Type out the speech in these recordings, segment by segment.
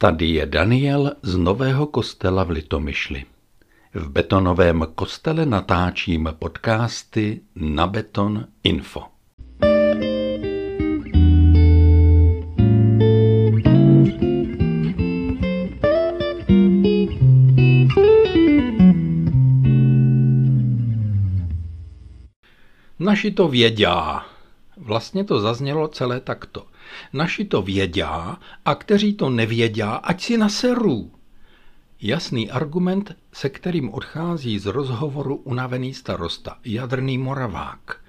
Tady je Daniel z Nového kostela v Litomyšli. V betonovém kostele natáčím podcasty na Beton Info. Naši to věděl. Vlastně to zaznělo celé takto. Naši to věděl a kteří to nevěděl, ať si naserů. Jasný argument, se kterým odchází z rozhovoru unavený starosta, jadrný moravák.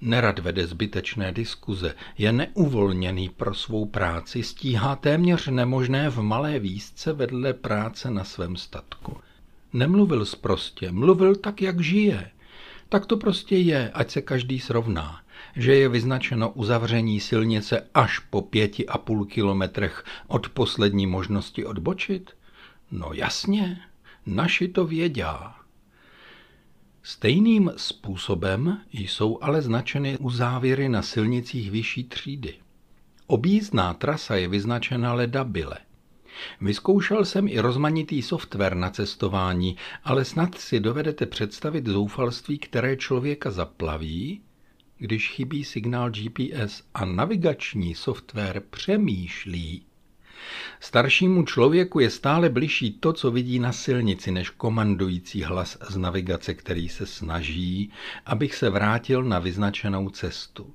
Nerad vede zbytečné diskuze, je neuvolněný pro svou práci, stíhá téměř nemožné v malé výzce vedle práce na svém statku. Nemluvil sprostě, mluvil tak, jak žije. Tak to prostě je, ať se každý srovná. Že je vyznačeno uzavření silnice až po pěti a půl kilometrech od poslední možnosti odbočit? No jasně, naši to věděl. Stejným způsobem jsou ale značeny uzávěry na silnicích vyšší třídy. Objízdná trasa je vyznačena ledabile. Vyzkoušel jsem i rozmanitý software na cestování, ale snad si dovedete představit zoufalství, které člověka zaplaví, když chybí signál GPS a navigační software přemýšlí. Staršímu člověku je stále bližší to, co vidí na silnici, než komandující hlas z navigace, který se snaží, abych se vrátil na vyznačenou cestu.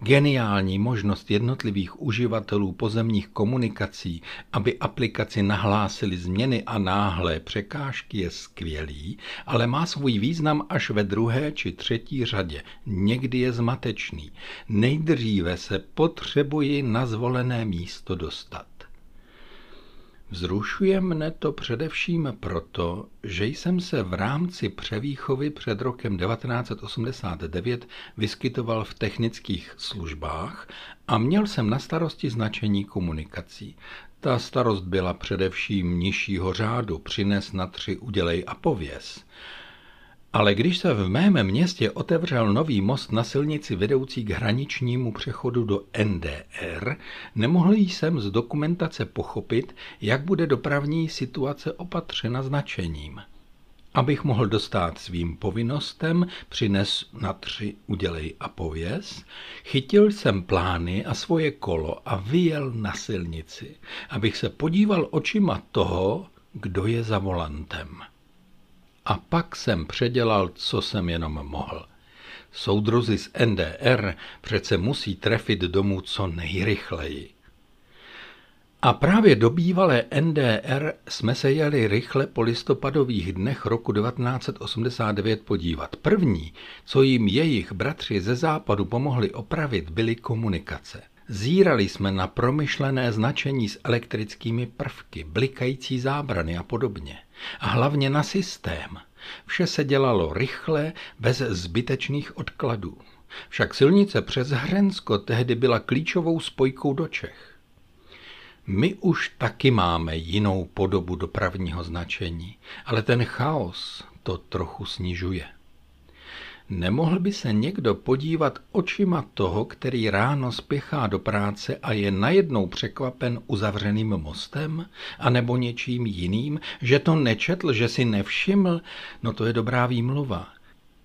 Geniální možnost jednotlivých uživatelů pozemních komunikací, aby aplikaci nahlásili změny a náhlé překážky je skvělý, ale má svůj význam až ve druhé či třetí řadě. Někdy je zmatečný. Nejdříve se potřebuji na zvolené místo dostat. Vzrušuje mne to především proto, že jsem se v rámci převýchovy před rokem 1989 vyskytoval v technických službách a měl jsem na starosti značení komunikací. Ta starost byla především nižšího řádu, přines na tři udělej a pověz. Ale když se v mém městě otevřel nový most na silnici vedoucí k hraničnímu přechodu do NDR, nemohl jsem z dokumentace pochopit, jak bude dopravní situace opatřena značením. Abych mohl dostat svým povinnostem, přines na tři udělej a pověz, chytil jsem plány a svoje kolo a vyjel na silnici, abych se podíval očima toho, kdo je za volantem. A pak jsem předělal, co jsem jenom mohl. Soudruzi z NDR přece musí trefit domů co nejrychleji. A právě do bývalé NDR jsme se jeli rychle po listopadových dnech roku 1989 podívat. První, co jim jejich bratři ze západu pomohli opravit, byly komunikace. Zírali jsme na promyšlené značení s elektrickými prvky, blikající zábrany a podobně. A hlavně na systém. Vše se dělalo rychle, bez zbytečných odkladů. Však silnice přes Hrensko tehdy byla klíčovou spojkou do Čech. My už taky máme jinou podobu dopravního značení, ale ten chaos to trochu snižuje. Nemohl by se někdo podívat očima toho, který ráno spěchá do práce a je najednou překvapen uzavřeným mostem, anebo něčím jiným, že to nečetl, že si nevšiml, no to je dobrá výmluva.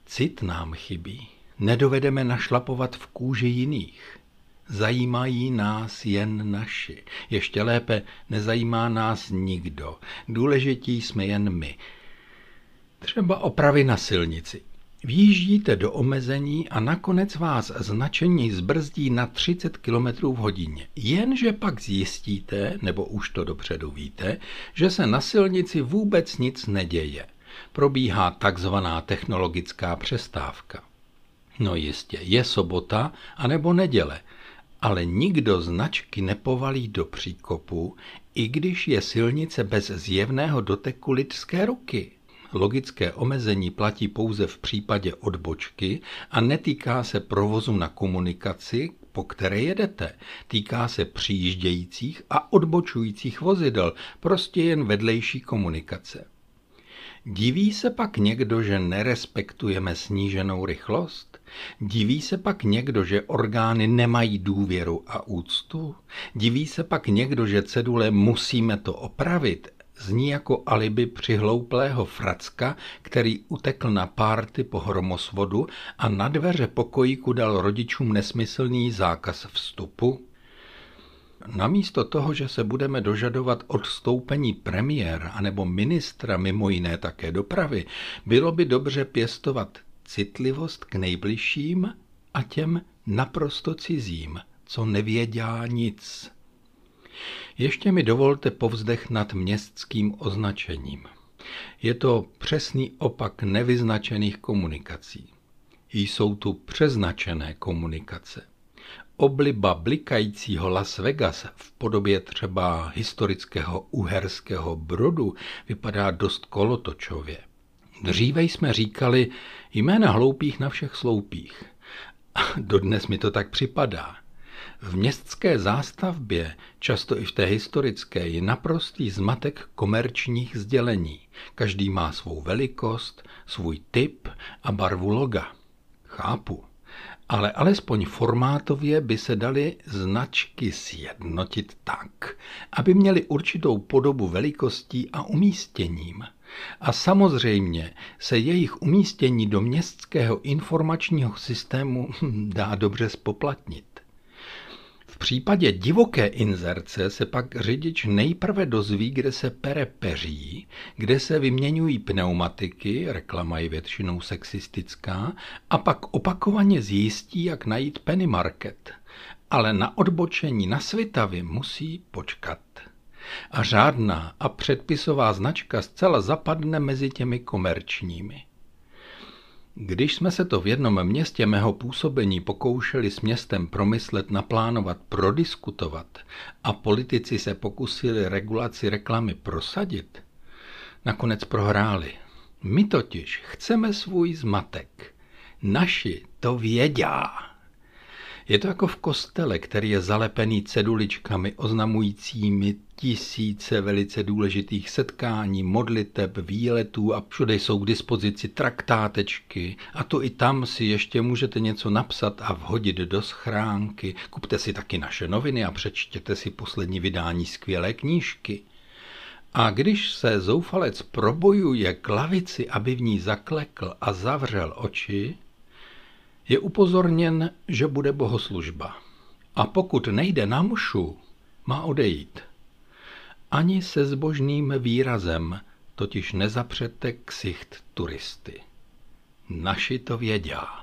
Cit nám chybí. Nedovedeme našlapovat v kůži jiných. Zajímají nás jen naši. Ještě lépe, nezajímá nás nikdo. Důležití jsme jen my. Třeba opravy na silnici. Vjíždíte do omezení a nakonec vás značení zbrzdí na 30 km v hodině. Jenže pak zjistíte, nebo už to dopředu víte, že se na silnici vůbec nic neděje. Probíhá takzvaná technologická přestávka. No jistě, je sobota anebo neděle, ale nikdo značky nepovalí do příkopu, i když je silnice bez zjevného doteku lidské ruky. Logické omezení platí pouze v případě odbočky a netýká se provozu na komunikaci, po které jedete. Týká se přijíždějících a odbočujících vozidel, prostě jen vedlejší komunikace. Diví se pak někdo, že nerespektujeme sníženou rychlost? Diví se pak někdo, že orgány nemají důvěru a úctu? Diví se pak někdo, že cedule musíme to opravit zní jako alibi přihlouplého fracka, který utekl na párty po hromosvodu a na dveře pokojíku dal rodičům nesmyslný zákaz vstupu? Namísto toho, že se budeme dožadovat odstoupení premiéra anebo ministra, mimo jiné také dopravy, bylo by dobře pěstovat citlivost k nejbližším a těm naprosto cizím, co nevěděá nic. Ještě mi dovolte povzdech nad městským označením. Je to přesný opak nevyznačených komunikací. Jsou tu přeznačené komunikace. Obliba blikajícího Las Vegas v podobě třeba historického uherského brodu vypadá dost kolotočově. Dříve jsme říkali jména hloupých na všech sloupích. A dodnes mi to tak připadá. V městské zástavbě, často i v té historické, je naprostý zmatek komerčních sdělení. Každý má svou velikost, svůj typ a barvu loga. Chápu. Ale alespoň formátově by se daly značky sjednotit tak, aby měly určitou podobu velikostí a umístěním. A samozřejmě se jejich umístění do městského informačního systému dá dobře spoplatnit. V případě divoké inzerce se pak řidič nejprve dozví, kde se pere peří, kde se vyměňují pneumatiky, reklama je většinou sexistická, a pak opakovaně zjistí, jak najít penny market. Ale na odbočení na Svitavy musí počkat. A řádná a předpisová značka zcela zapadne mezi těmi komerčními. Když jsme se to v jednom městě mého působení pokoušeli s městem promyslet, naplánovat, prodiskutovat a politici se pokusili regulaci reklamy prosadit, nakonec prohráli. My totiž chceme svůj zmatek. Naši to vědá. Je to jako v kostele, který je zalepený ceduličkami oznamujícími tisíce velice důležitých setkání, modliteb, výletů a všude jsou k dispozici traktátečky a to i tam si ještě můžete něco napsat a vhodit do schránky. Kupte si taky naše noviny a přečtěte si poslední vydání skvělé knížky. A když se zoufalec probojuje k lavici, aby v ní zaklekl a zavřel oči, je upozorněn, že bude bohoslužba. A pokud nejde na mušu, má odejít. Ani se zbožným výrazem totiž nezapřete ksicht turisty. Naši to věděl.